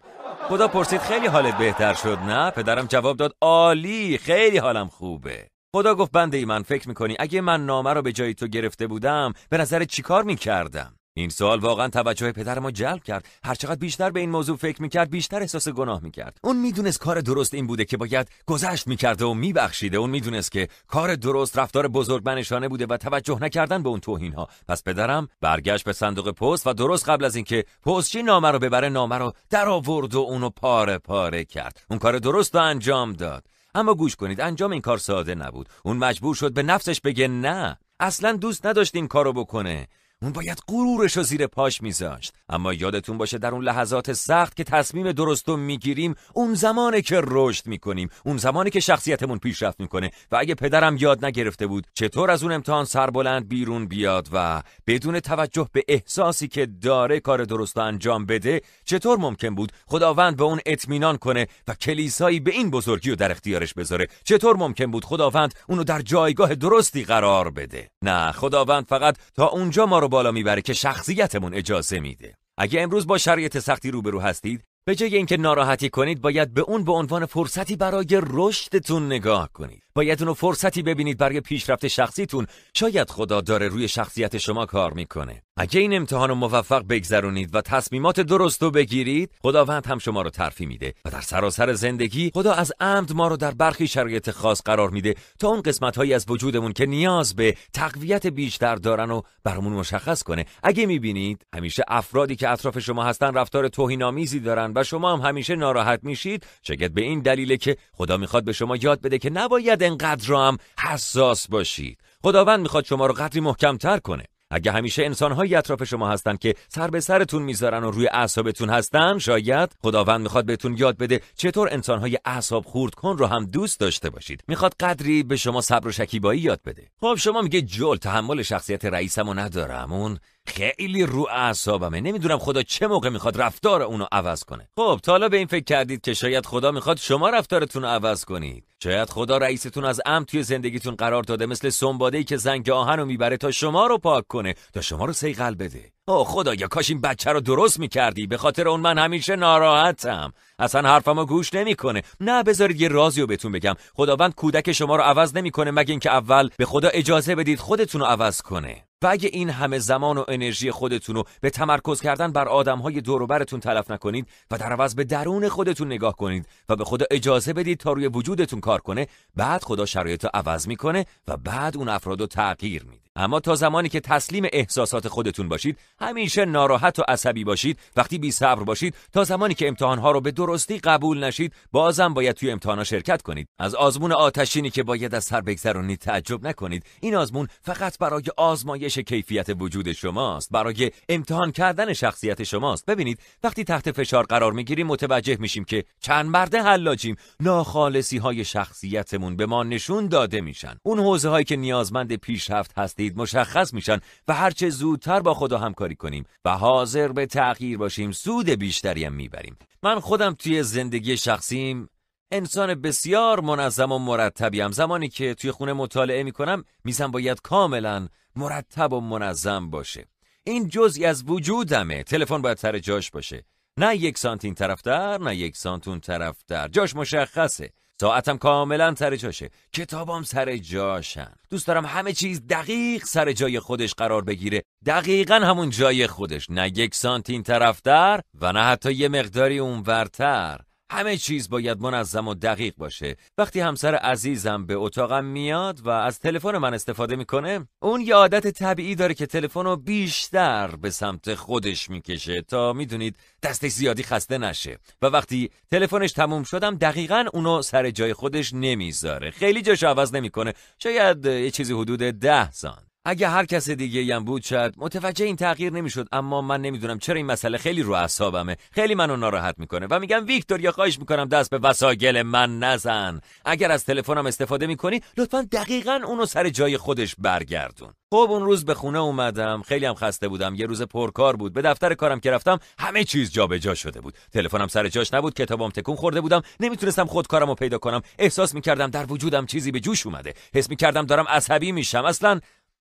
خدا پرسید خیلی حالت بهتر شد نه؟ پدرم جواب داد عالی خیلی حالم خوبه خدا گفت بنده ای من فکر می‌کنی؟ اگه من نامه رو به جای تو گرفته بودم به نظر چیکار می‌کردم؟ این سوال واقعا توجه پدرمو جلب کرد. هرچقدر بیشتر به این موضوع فکر می‌کرد بیشتر احساس گناه می‌کرد. اون می‌دونست کار درست این بوده که باید گذشت می‌کرده و میبخشیده. اون می‌دونست که کار درست رفتار بزرگمنشانه بوده و توجه نکردن به اون توهین ها پس پدرم برگشت به صندوق پست و درست قبل از اینکه پستچی نامه رو ببره نامه رو در آورد و اونو پاره پاره کرد. اون کار درست رو انجام داد. اما گوش کنید انجام این کار ساده نبود. اون مجبور شد به نفسش بگه نه. اصلا دوست نداشت این کارو بکنه. اون باید غرورش رو زیر پاش میذاشت. اما یادتون باشه در اون لحظات سخت که تصمیم درستو می‌گیریم اون زمانه که رشد می‌کنیم اون زمانی که شخصیتمون پیشرفت می‌کنه. و اگه پدرم یاد نگرفته بود چطور از اون امتحان سربلند بیرون بیاد و بدون توجه به احساسی که داره کار درست انجام بده چطور ممکن بود خداوند به اون اطمینان کنه و کلیسایی به این بزرگی رو در اختیارش بذاره؟ چطور ممکن بود خداوند اونو در جایگاه درستی قرار بده؟ نه خداوند فقط تا اونجا ما رو بالا می‌بره که شخصیتمون اجازه میده. اگه امروز با شرایط سختی روبرو هستید به جای اینکه ناراحتی کنید باید به اون به عنوان فرصتی برای رشدتون نگاه کنید. باید اونو فرصتی ببینید برای پیشرفت شخصیتون. شاید خدا داره روی شخصیت شما کار می‌کنه. اگه این امتحان رو موفق بگذرونید و تصمیمات درست رو بگیرید خداوند هم شما رو ترفی میده و در سراسر زندگی خدا از عمد ما رو در برخی شرایط خاص قرار میده تا اون قسمت هایی از وجودمون که نیاز به تقویت بیشتر دارن و برامون مشخص کنه. اگه می‌بینید همیشه افرادی که اطراف شما هستن رفتار توهینآمیزی دارن و شما هم همیشه ناراحت میشید شاید به این دلیله که خدا می‌خواد به شما یاد بده که نباید انقدر هم حساس باشید. خداوند می‌خواد شما رو قدری محکمتر کنه. اگه همیشه انسانهایی اطراف شما هستن که سر به سرتون می‌ذارن و روی اعصابتون هستن شاید خداوند می‌خواد بهتون یاد بده چطور انسانهای اعصاب خورد کن رو هم دوست داشته باشید. می‌خواد قدری به شما صبر و شکیبایی یاد بده. خب شما میگه جل تحمل شخصیت رئیسمو ندارم. اون خیلی رو اعصابمه. نمی‌دونم خدا چه موقع می‌خواد رفتار اونو عوض کنه. خب تا حالا به این فکر کردید که شاید خدا می‌خواد شما رفتارتون رو عوض کنید. شاید خدا رئیستون از ام توی زندگیتون قرار داده مثل سنباده که زنگ آهن رو می‌بره تا شما رو پاک کنه تا شما رو سیقل بده. او خدا یا کاش این بچه رو درست می‌کردی. به خاطر اون من همیشه ناراحتم. اصلا حرفمو گوش نمی‌کنه. نه بذارید یه رازی رو بهتون بگم. خداوند کودک شما رو عوض نمی‌کنه مگه اینکه اول به خدا اجازه بدید خودتون رو عوض کنه. و اگه این همه زمان و انرژی خودتون رو به تمرکز کردن بر آدمهای دور برتون تلف نکنید و در عوض به درون خودتون نگاه کنید و به خدا اجازه بدید تا روی وجودتون کار کنه بعد خدا شرایط رو عوض می‌کنه و بعد اون افراد رو تغییر میده. اما تا زمانی که تسلیم احساسات خودتون باشید همیشه ناراحت و عصبی باشید وقتی بی صبر باشید تا زمانی که امتحانها رو به درستی قبول نشید بازم باید توی امتحانها شرکت کنید. از آزمون آتشینی که باید از سر بگذرونید تعجب نکنید. این آزمون فقط برای آزمایش کیفیت وجود شماست. برای امتحان کردن شخصیت شماست. ببینید وقتی تحت فشار قرار می‌گیریم متوجه میشیم که چند مرده حلاجیم. ناخالصی های شخصیتمون به ما نشون داده میشن. اون حوزه هایی که نیازمند پیشرفت هستید مشخص میشن و هرچه زودتر با خدا همکاری کنیم و حاضر به تغییر باشیم سود بیشتری هم می‌بریم. من خودم توی زندگی شخصیم انسان بسیار منظم و مرتبیم زمانی که توی خونه مطالعه می‌کنم میزم باید کاملا مرتب و منظم باشه. این جزئی از وجودمه. تلفن باید سر جاش باشه. نه یک سانتین طرفتر نه یک سانتون طرفتر جاش مشخصه. ساعتم کاملا سر جاشه. کتابام سر جاشن. دوست دارم همه چیز دقیق سر جای خودش قرار بگیره. دقیقا همون جای خودش. نه یک سانتین طرفتر و نه حتی یه مقداری اونورتر. همه چیز باید منظم و دقیق باشه. وقتی همسر عزیزم به اتاقم میاد و از تلفن من استفاده می‌کنه اون یه عادت طبیعی داره که تلفن رو بیشتر به سمت خودش می‌کشه تا می‌دونید دستش زیادی خسته نشه. و وقتی تلفنش تموم شدم دقیقا اونو سر جای خودش نمی‌ذاره. خیلی جاش عوض نمی‌کنه. شاید یه چیزی حدود ده سان اگه هر کس دیگه هم بود شد متوجه این تغییر نمی‌شد. اما من نمی‌دونم چرا این مسئله خیلی رو اعصابمه. خیلی منو ناراحت می‌کنه و میگم ویکتور یا خواهش می‌کنم دست به وسایل من نزن. اگر از تلفنم استفاده می‌کنی لطفا دقیقا اونو سر جای خودش برگردون. خب اون روز به خونه اومدم. خیلی هم خسته بودم. یه روز پرکار بود. به دفتر کارم که رفتم همه چیز جابجا شده بود. تلفنم سر جاش نبود کتابم تکون خورده بودم. نمی‌تونستم خودکارم رو پیدا کنم. احساس می‌کردم در وجودم چیزی به جوش اومده. حس می‌کردم دارم عصبی میشم. اصلا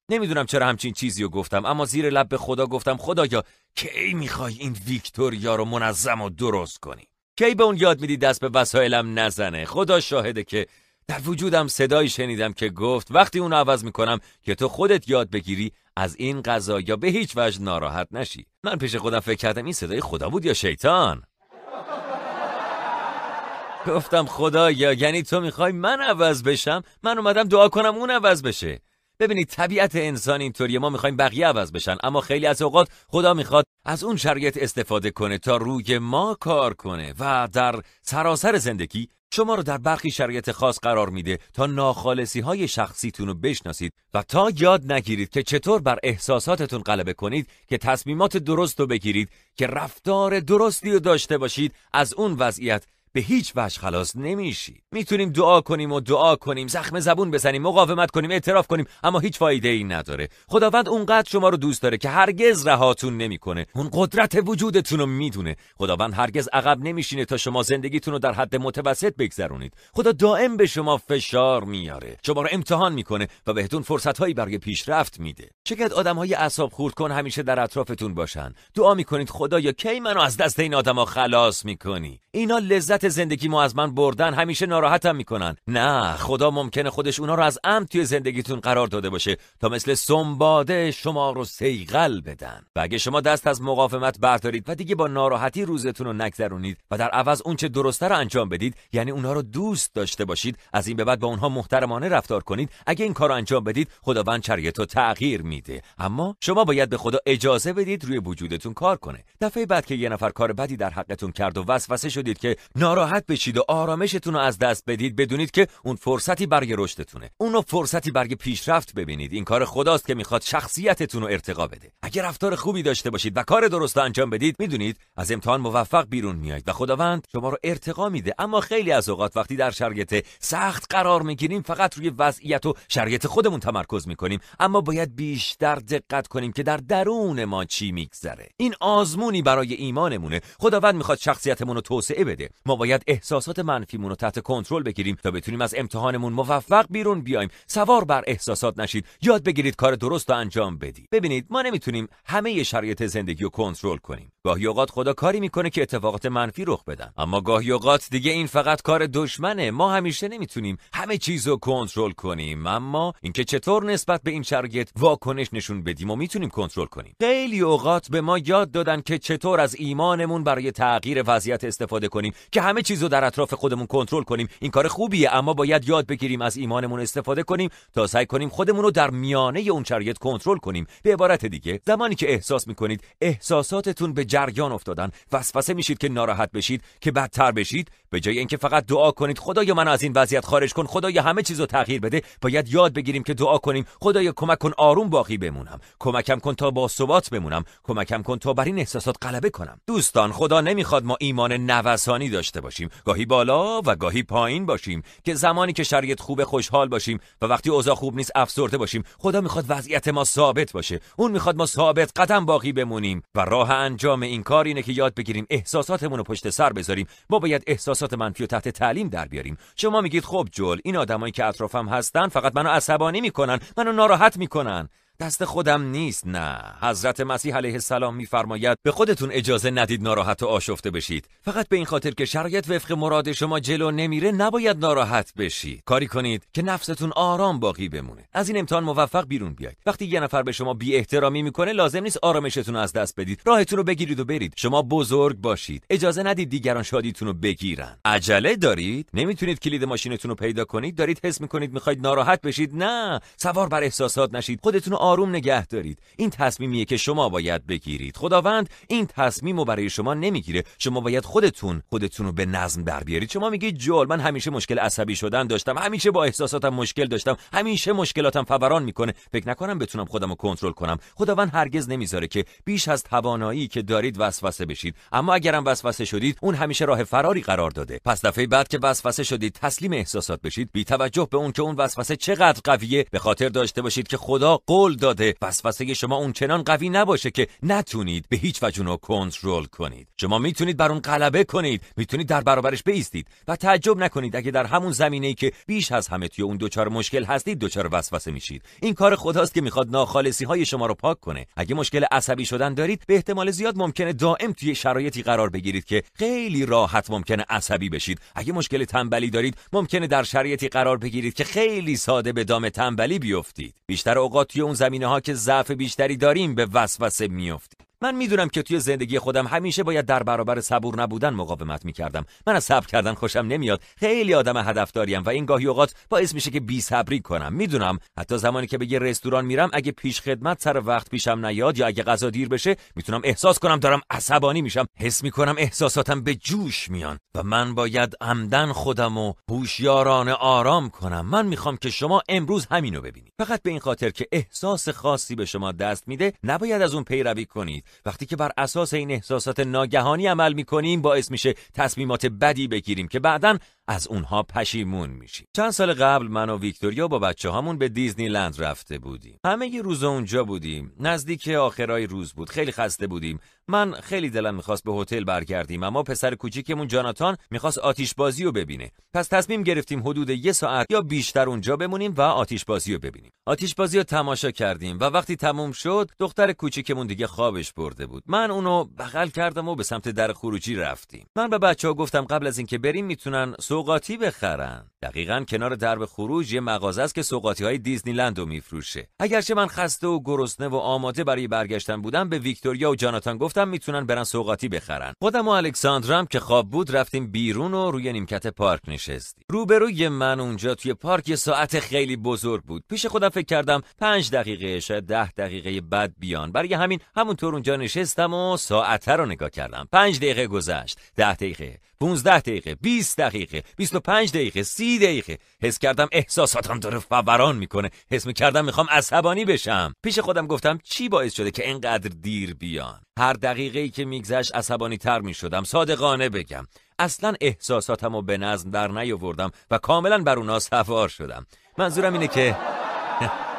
نمی‌دونم چرا همچین چیزی رو گفتم اما زیر لب به خدا گفتم خدایا کی می‌خوای این ویکتوریا رو منظم و درست کنی؟ کی به اون یاد میدی دست به وسایلم نزنه؟ خدا شاهده که در وجودم صدایی شنیدم که گفت وقتی اون عوض می‌کنم که تو خودت یاد بگیری از این قضا یا به هیچ وجه ناراحت نشی. من پیش خودم فکر کردم این صدای خدا بود یا شیطان؟ گفتم خدا یا یعنی تو می‌خوای من عوض بشم؟ من اومدم دعا کنم اون عوض بشه. ببینید طبیعت انسان اینطوریه. ما می‌خوایم بقیه عوض بشن. اما خیلی از اوقات خدا می‌خواد از اون شرایط استفاده کنه تا روی ما کار کنه و در سراسر زندگی شما رو در برخی شرایط خاص قرار میده تا ناخالصی های شخصیتون رو بشناسید و تا یاد نگیرید که چطور بر احساساتتون غلبه کنید که تصمیمات درست رو بگیرید که رفتار درستی رو داشته باشید از اون وضعیت به هیچ وجه خلاص نمیشی. می‌تونیم دعا کنیم و دعا کنیم زخم زبون بزنیم مقاومت کنیم اعتراف کنیم اما هیچ فایده ای نداره. خداوند اونقدر شما رو دوست داره که هرگز رهاتون نمی‌کنه. اون قدرت وجودتون رو می‌دونه. خداوند هرگز عقب نمیشینه تا شما زندگیتون رو در حد متوسط بگذرونید. خدا دائم به شما فشار میاره. شما رو امتحان می‌کنه و بهتون فرصت هایی برای پیشرفت میده. چقدر آدم های اعصاب خورد کن همیشه در اطرافتون باشن. دعا می‌کنید خدا یا کی منو از دست این آدما خلاص می‌کنی؟ اینا لذت لذت زندگیمو از من بردن همیشه ناراحتم می‌کنن. نه خدا ممکنه خودش اونا رو از امن توی زندگیتون قرار داده باشه تا مثل سنباده شما رو سیغل بدن. و اگه شما دست از مقاومت بردارید و دیگه با ناراحتی روزتون رو نگذرونید و در عوض اون چه درسته رو انجام بدید یعنی اونها رو دوست داشته باشید از این به بعد با اونها محترمانه رفتار کنید اگه این کار رو انجام بدید خداوند رو تغییر میده. اما شما باید به خدا اجازه بدید روی وجودتون کار کنه. دفعه بعد که یه نفر کار بدی در حقتون کرد و وسوسه شدید که ناراحت بشید و آرامشتون رو از دست بدید بدونید که اون فرصتی برای رشدتونه. اونو فرصتی برای پیشرفت ببینید. این کار خداست که می‌خواد شخصیتتون رو ارتقا بده. اگه رفتار خوبی داشته باشید و کار درست انجام بدید می‌دونید از امتحان موفق بیرون میایید و خداوند شما رو ارتقا میده. اما خیلی از اوقات وقتی در شرایط سخت قرار می‌گیریم فقط روی وضعیت و شرایط خودمون تمرکز می‌کنیم. اما باید بیشتر دقت کنیم که در درون ما چی میگذره. این آزمونی برای ایمانمونه. خداوند می‌خواد شخصیتمون رو توسعه بده. ما باید احساسات منفیمون رو تحت کنترل بگیریم تا بتونیم از امتحانمون موفق بیرون بیایم. سوار بر احساسات نشید. یاد بگیرید کار درست رو انجام بدید. ببینید ما نمی‌تونیم همه شرایط زندگی رو کنترل کنیم. گاهی اوقات خدا کاری می‌کنه که اتفاقات منفی رخ بدن. اما گاهی اوقات دیگه این فقط کار دشمنه. ما همیشه نمی‌تونیم همه چیز رو کنترل کنیم. اما اینکه چطور نسبت به این شرایط واکنش نشون بدیم و می‌تونیم کنترل کنیم. خیلی اوقات به ما یاد دادن که چطور از ایمانمون برای تغییر وضعیت استفاده کنیم که همه چیز رو در اطراف خودمون کنترل کنیم. این کار خوبیه اما باید یاد بگیریم از ایمانمون استفاده کنیم تا سعی کنیم خودمون رو در میانه اون شرایط کنترل کنیم. به عبارت دیگه زمانی که احساس می‌کنید احساساتتون به جریان افتادن وسوسه میشید که ناراحت بشید که بدتر بشید به جای اینکه فقط دعا کنید خدایا من از این وضعیت خارج کن خدایا همه چیز رو تغییر بده باید یاد بگیریم که دعا کنیم خدایا کمک کن آروم باقی بمونم کمکم کن تا با ثبات بمونم کمکم کن تا بر این احساسات غلبه کنم. دوستان خدا نمی‌خواد ما ایمان نوسانی داشته باشیم. گاهی بالا و گاهی پایین باشیم که زمانی که شرایط خوب خوشحال باشیم و وقتی اوضاع خوب نیست افسرده باشیم. خدا می‌خواد وضعیت ما ثابت باشه. اون می‌خواد ما ثابت قدم باقی بمونیم. و راه انجام این کار اینه که یاد بگیریم احساساتمون رو پشت سر بذاریم. ما باید احساسات منفی و تحت تعلیم در بیاریم. شما میگید خب جل این آدمایی که اطرافم هستن فقط منو عصبانی می‌کنن منو ناراحت می‌کنن. دست خودم نیست نه. حضرت مسیح علیه السلام میفرماید به خودتون اجازه ندید ناراحت و آشفته بشید. فقط به این خاطر که شرایط وفق مراد شما جلو نمیره نباید ناراحت بشید. کاری کنید که نفستون آرام باقی بمونه. از این امتحان موفق بیرون بیاید وقتی یه نفر به شما بی احترامی می‌کنه لازم نیست آرامشتون رو از دست بدید. راهتون رو بگیرید و برید. شما بزرگ باشید. اجازه ندید دیگران شادیتون رو بگیرن. عجله دارید؟ نمی‌تونید کلید ماشینتون رو پیدا کنید؟ دارید حس می‌کنید می‌خواید ناراحت بشید؟ نه. سوار بر احساسات نشید. خودتون آروم نگه دارید. این تصمیمیه که شما باید بگیرید. خداوند این تصمیم رو برای شما نمی‌گیره. شما باید خودتون خودتون رو به نظم در بیارید. شما میگید جول من همیشه مشکل عصبی شدن داشتم. همیشه با احساساتم مشکل داشتم. همیشه مشکلاتم فوران می‌کنه. فکر نکنم بتونم خودم رو کنترل کنم. خداوند هرگز نمی‌ذاره که بیش از توانایی که دارید وسوسه بشید. اما اگرم وسوسه شدید اون همیشه راه فراری قرار داده. پس دفعه بعد که وسوسه شدید تسلیم احساسات بشید. بی توجه به اون که اون وسوسه چقدر قویه به خاطر داشته باشید که خدا قول داده. وسوسه شما اون چنان قوی نباشه که نتونید به هیچ وجه رو کنترل کنید. شما می‌تونید بر اون غلبه کنید. می‌تونید در برابرش بیستید و تعجب نکنید اگه در همون زمینه‌ای که بیش از همه توی اون دوچار مشکل هستید دوچار وسوسه میشید. این کار خداست که می‌خواد ناخالصی های شما رو پاک کنه. اگه مشکل عصبی شدن دارید به احتمال زیاد ممکنه دائم توی شرایطی قرار بگیرید که خیلی راحت ممکنه عصبی بشید. اگه مشکل تنبلی دارید ممکنه در شرایطی قرار بگیرید که خیلی ساده به دام تنبلی بیفتید. بیشتر اوقات توی اون زمینه ها که ضعف بیشتری داریم به وسوسه میافتیم من می‌دونم که توی زندگی خودم همیشه باید در برابر صبور نبودن مقاومت می‌کردم. من از صبر کردن خوشم نمیاد. خیلی آدم هدفداریم و این گاهی اوقات باعث میشه که بی صبری کنم. می‌دونم حتی زمانی که به یه رستوران میرم اگه پیش خدمت سر وقت پیشم نیاد یا اگه غذا دیر بشه می‌تونم احساس کنم دارم عصبانی میشم. حس می‌کنم احساساتم به جوش میان و من باید عمدن خودم و هوشیارانه آرام کنم. من می‌خوام که شما امروز همینو ببینید. فقط به این خاطر که احساس خاصی به شما دست میده نباید از اون پیروی کنید. وقتی که بر اساس این احساسات ناگهانی عمل می‌کنیم باعث میشه تصمیمات بدی بگیریم که بعدا از اونها پشیمون میشیم. چند سال قبل من و ویکتوریا با بچه هامون به دیزنی لند رفته بودیم. همه ی روز اونجا بودیم. نزدیک آخرای روز بود. خیلی خسته بودیم. من خیلی دلم می‌خواست به هتل برگردیم اما پسر کوچیکمون جاناتان می‌خواست آتیش بازی رو ببینه. پس تصمیم گرفتیم حدود یه ساعت یا بیشتر اونجا بمونیم و آتیش بازی رو ببینیم. آتیش بازی رو تماشا کردیم و وقتی تموم شد دختر کوچیکمون دیگه خوابش برده بود. من اونو بغل کردم و به سمت در خروجی رفتیم. من به بچه ها گفتم قبل از اینکه بریم می‌تونن سوقاتی بخرن. دقیقا کنار درب خروج یه مغازه است که سوقاتی های دیزنی لند رو میفروشه. اگرچه من خسته و گرسنه و آماده برای برگشتن بودم به ویکتوریا و جاناتان گفتم می‌تونن برن سوقاتی بخرن. خودم و الکساندرم که خواب بود رفتیم بیرون و روی نیمکت پارک نشستیم. روبروی من اونجا توی پارک یه ساعت خیلی بزرگ بود. پیش خودم فکر کردم پنج دقیقه شاید ده دقیقه بعد بیان. برای همین همونطور اونجا نشستم و ساعت رو نگاه کردم. پنج دقیقه گذشت. ده دقیقه. 15 دقیقه 20 دقیقه 25 دقیقه 30 دقیقه. حس کردم احساساتم داره فوران می‌کنه. حس می‌کردم می‌خوام عصبانی بشم. پیش خودم گفتم چی باعث شده که اینقدر دیر بیان؟ هر دقیقه ای که میگذشت عصبانی تر می‌شدم. صادقانه بگم. اصلا احساساتم رو به نظم در نیاوردم و کاملا بر اونا سوار شدم. منظورم اینه که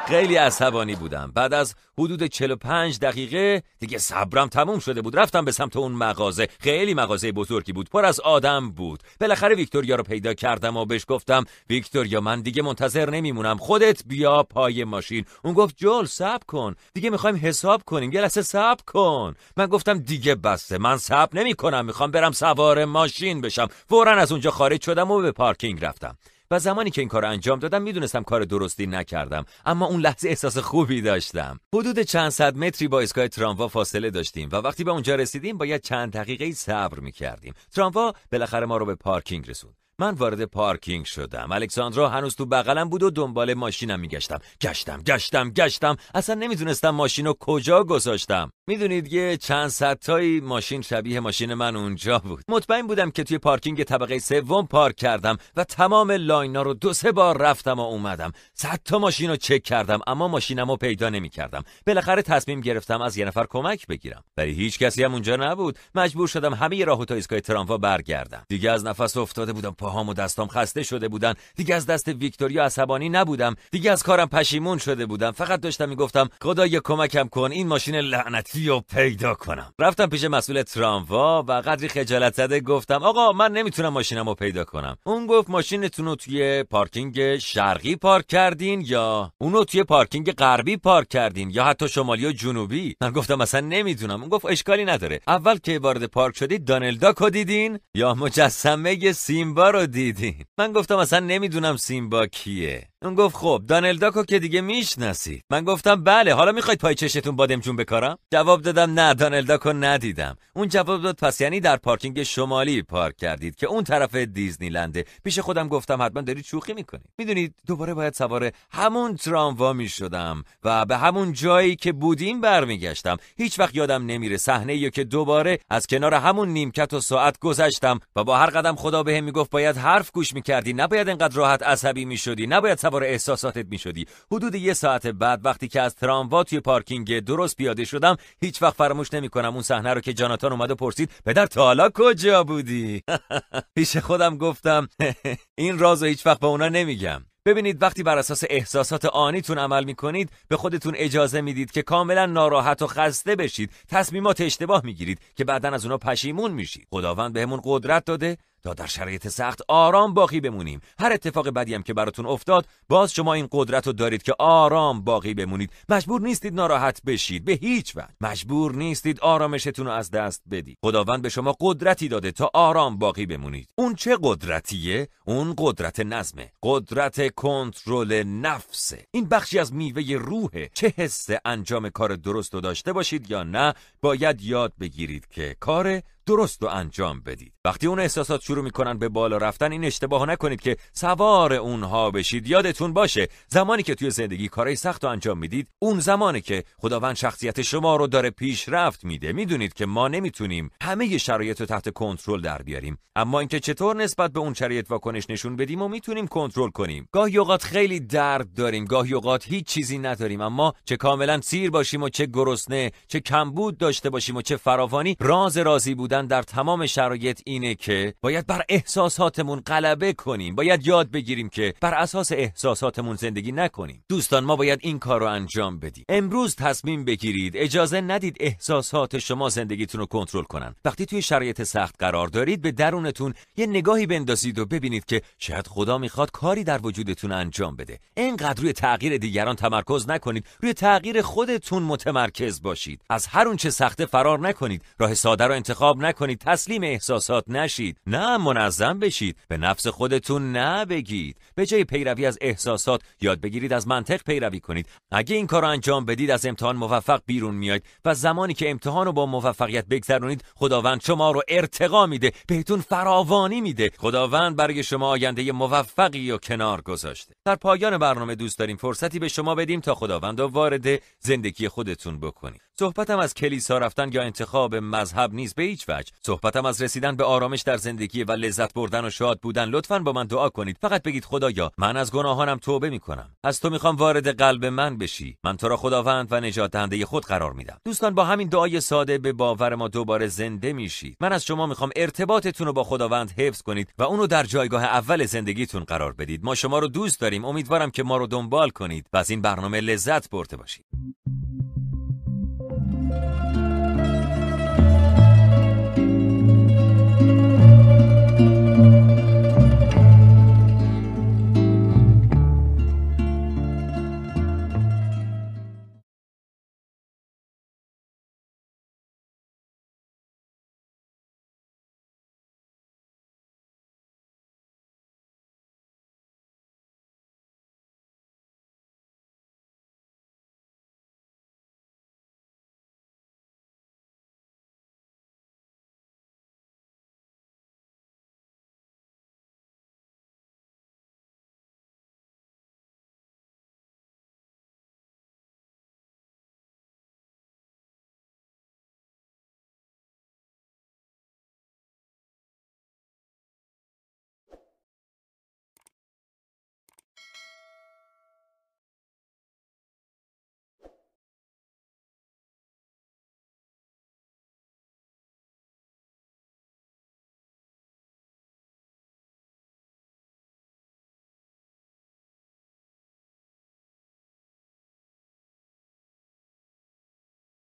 خیلی عصبانی بودم. بعد از حدود 45 دقیقه دیگه صبرم تموم شده بود. رفتم به سمت اون مغازه. خیلی مغازه بزرگی بود. پر از آدم بود. بالاخره ویکتوریا رو پیدا کردم و بهش گفتم ویکتوریا من دیگه منتظر نمیمونم. خودت بیا پای ماشین. اون گفت جول صبر کن. دیگه می‌خوایم حساب کنیم. یه لحظه صبر کن. من گفتم دیگه بسته. من صبر نمی‌کنم. می‌خوام برم سوار ماشین بشم. فورا از اونجا خارج شدم و به پارکینگ رفتم. و زمانی که این کار انجام دادم می‌دونستم کار درستی نکردم اما اون لحظه احساس خوبی داشتم. حدود چند صد متری با ایستگاه تراموا فاصله داشتیم و وقتی به اونجا رسیدیم باید چند دقیقه صبر می‌کردیم. تراموا بالاخره ما رو به پارکینگ رسوند. من وارد پارکینگ شدم. الکساندرا هنوز تو بغلم بود و دنبال ماشینم میگشتم. گشتم گشتم گشتم. اصلا نمی‌دونستم ماشین رو کجا گذاشتم. می‌دونید یه چند صد تایی ماشین شبیه ماشین من اونجا بود. مطمئن بودم که توی پارکینگ طبقه سوم پارک کردم و تمام لاینا رو دو سه بار رفتم و اومدم. صد تا ماشین رو چک کردم اما ماشینم رو پیدا نمی‌کردم. بالاخره تصمیم گرفتم از یه نفر کمک بگیرم. ولی هیچ کسی هم اونجا نبود. مجبور شدم همه راه تا ایستگاه تراموا برگردم. دیگه از نفس افتاده بودم پاهام و دستام خسته شده بودن. دیگه از دست ویکتوریا عصبانی نبودم. دیگه از کارم پشیمون شده بودم. فقط داشتم می‌گفتم خدا یه کمکم کن این ماشین لعنتی رو پیدا کنم. رفتم پیش مسئول تراموا و قدری خجالت زده گفتم آقا من نمی‌تونم ماشینم رو پیدا کنم. اون گفت ماشینتون رو توی پارکینگ شرقی پارک کردین یا اونو توی پارکینگ غربی پارک کردین یا حتی شمالی و جنوبی؟ من گفتم مثلا نمی‌دونم. اون گفت اشکالی نداره. اول که وارد پارک شدید دانلداکو دیدین یا مجسمه سیمبا رو دیدین. من گفتم اصلا نمی‌دونم سیمبا کیه. اون گفت خب دانلداکو که دیگه می‌شناسید من گفتم بله حالا می‌خواید پای چشتون بادمجون بکارم؟ جواب دادم نه دانلداکو ندیدم. اون جواب داد پس یعنی در پارکینگ شمالی پارک کردید که اون طرف دیزنی لنده پیش خودم گفتم حتما دارید شوخی می‌کنید. می‌دونید دوباره باید سوار همون تراموا می‌شدم و به همون جایی که بودیم برمیگشتم. هیچ وقت یادم نمیره صحنه که دوباره از کنار همون نیمکت و ساعت گذشتم و با هر قدم خدا بهم می‌گفت باید حرف گوش می‌کردی نباید انقدر راحت عصبی می‌شدی نباید سوار احساساتت می‌شدی. حدود یه ساعت بعد وقتی که از تراموا توی پارکینگ درست پیاده شدم هیچ وقت فراموش نمی‌کنم اون صحنه رو که جاناتان اومد و پرسید پدر تا حالا کجا بودی؟ <laughs> پیش خودم گفتم <laughs> این رازو هیچ وقت به اونا نمیگم. ببینید وقتی بر اساس احساسات آنیتون عمل می‌کنید به خودتون اجازه می‌دید که کاملا ناراحت و خسته بشید. تصمیمات اشتباه می‌گیرید که بعدا از اونا پشیمون میشید. خداوند بهمون قدرت داده تا در شرایط سخت آرام باقی بمونیم. هر اتفاق بدی هم که براتون افتاد باز شما این قدرت رو دارید که آرام باقی بمونید. مجبور نیستید ناراحت بشید به هیچ وجه. مجبور نیستید آرامشتون رو از دست بدید. خداوند به شما قدرتی داده تا آرام باقی بمونید. اون چه قدرتیه؟ اون قدرت نظمه. قدرت کنترل نفسه. این بخشی از میوه روحه. چه حس انجام کار درست رو داشته باشید یا نه باید یاد بگیرید که کار درست رو انجام بدید. وقتی اون احساسات شروع می‌کنن به بالا رفتن این اشتباه نکنید که سوار اونها بشید. یادتون باشه زمانی که توی زندگی کارهای سخت رو انجام می‌دید اون زمانی که خداوند شخصیت شما رو داره پیشرفت میده. می‌دونید که ما نمی‌تونیم همه شرایط رو تحت کنترل در بیاریم. اما اینکه چطور نسبت به اون شرایط واکنش نشون بدیم و می‌تونیم کنترل کنیم. گاهی اوقات خیلی درد داریم گاهی اوقات هیچ چیزی نداریم. اما چه کاملا سیر باشیم و چه گرسنه چه کمبود داشته باشیم و چه فراوانی راز راضی بودن بودن در تمام شرایط اینه که باید بر احساساتمون غلبه کنیم. باید یاد بگیریم که بر اساس احساساتمون زندگی نکنیم. دوستان ما باید این کار رو انجام بدیم. امروز تصمیم بگیرید. اجازه ندید احساسات شما زندگیتون رو کنترل کنن. وقتی توی شرایط سخت قرار دارید به درونتون یه نگاهی بندازید و ببینید که شاید خدا می‌خواد کاری در وجودتون انجام بده. اینقدر روی تغییر دیگران تمرکز نکنید. روی تغییر خودتون متمرکز باشید. از هر اون چه سخته فرار نکنید. راه ساده رو انتخاب نکنید تسلیم احساسات نشید. نه منظم بشید. به نفس خودتون نبگید. به جای پیروی از احساسات یاد بگیرید از منطق پیروی کنید. اگه این کار انجام بدید از امتحان موفق بیرون میاید و زمانی که امتحان رو با موفقیت بگذرونید خداوند شما رو ارتقا میده بهتون فراوانی میده. خداوند برای شما آینده موفقی و کنار گذاشته. در پایان برنامه دوست داریم فرصتی به شما بدیم تا خداوند رو وارد زندگی خودتون بکنید صحبتم از کلیسا رفتن یا انتخاب مذهب نیست به هیچ وجه. صحبتم از رسیدن به آرامش در زندگی و لذت بردن و شاد بودن لطفا با من دعا کنید. فقط بگید خدایا من از گناهانم توبه می‌کنم. از تو می‌خوام وارد قلب من بشی. من تو را خداوند و نجات دهنده خود قرار میدم. دوستان با همین دعای ساده به باور ما دوباره زنده میشید. من از شما می‌خوام ارتباطتون رو با خداوند حفظ کنید و اونو در جایگاه اول زندگیتون قرار بدید. ما شما رو دوست داریم. امیدوارم که ما رو دنبال کنید و از این برنامه لذت برده باشید. Thank you.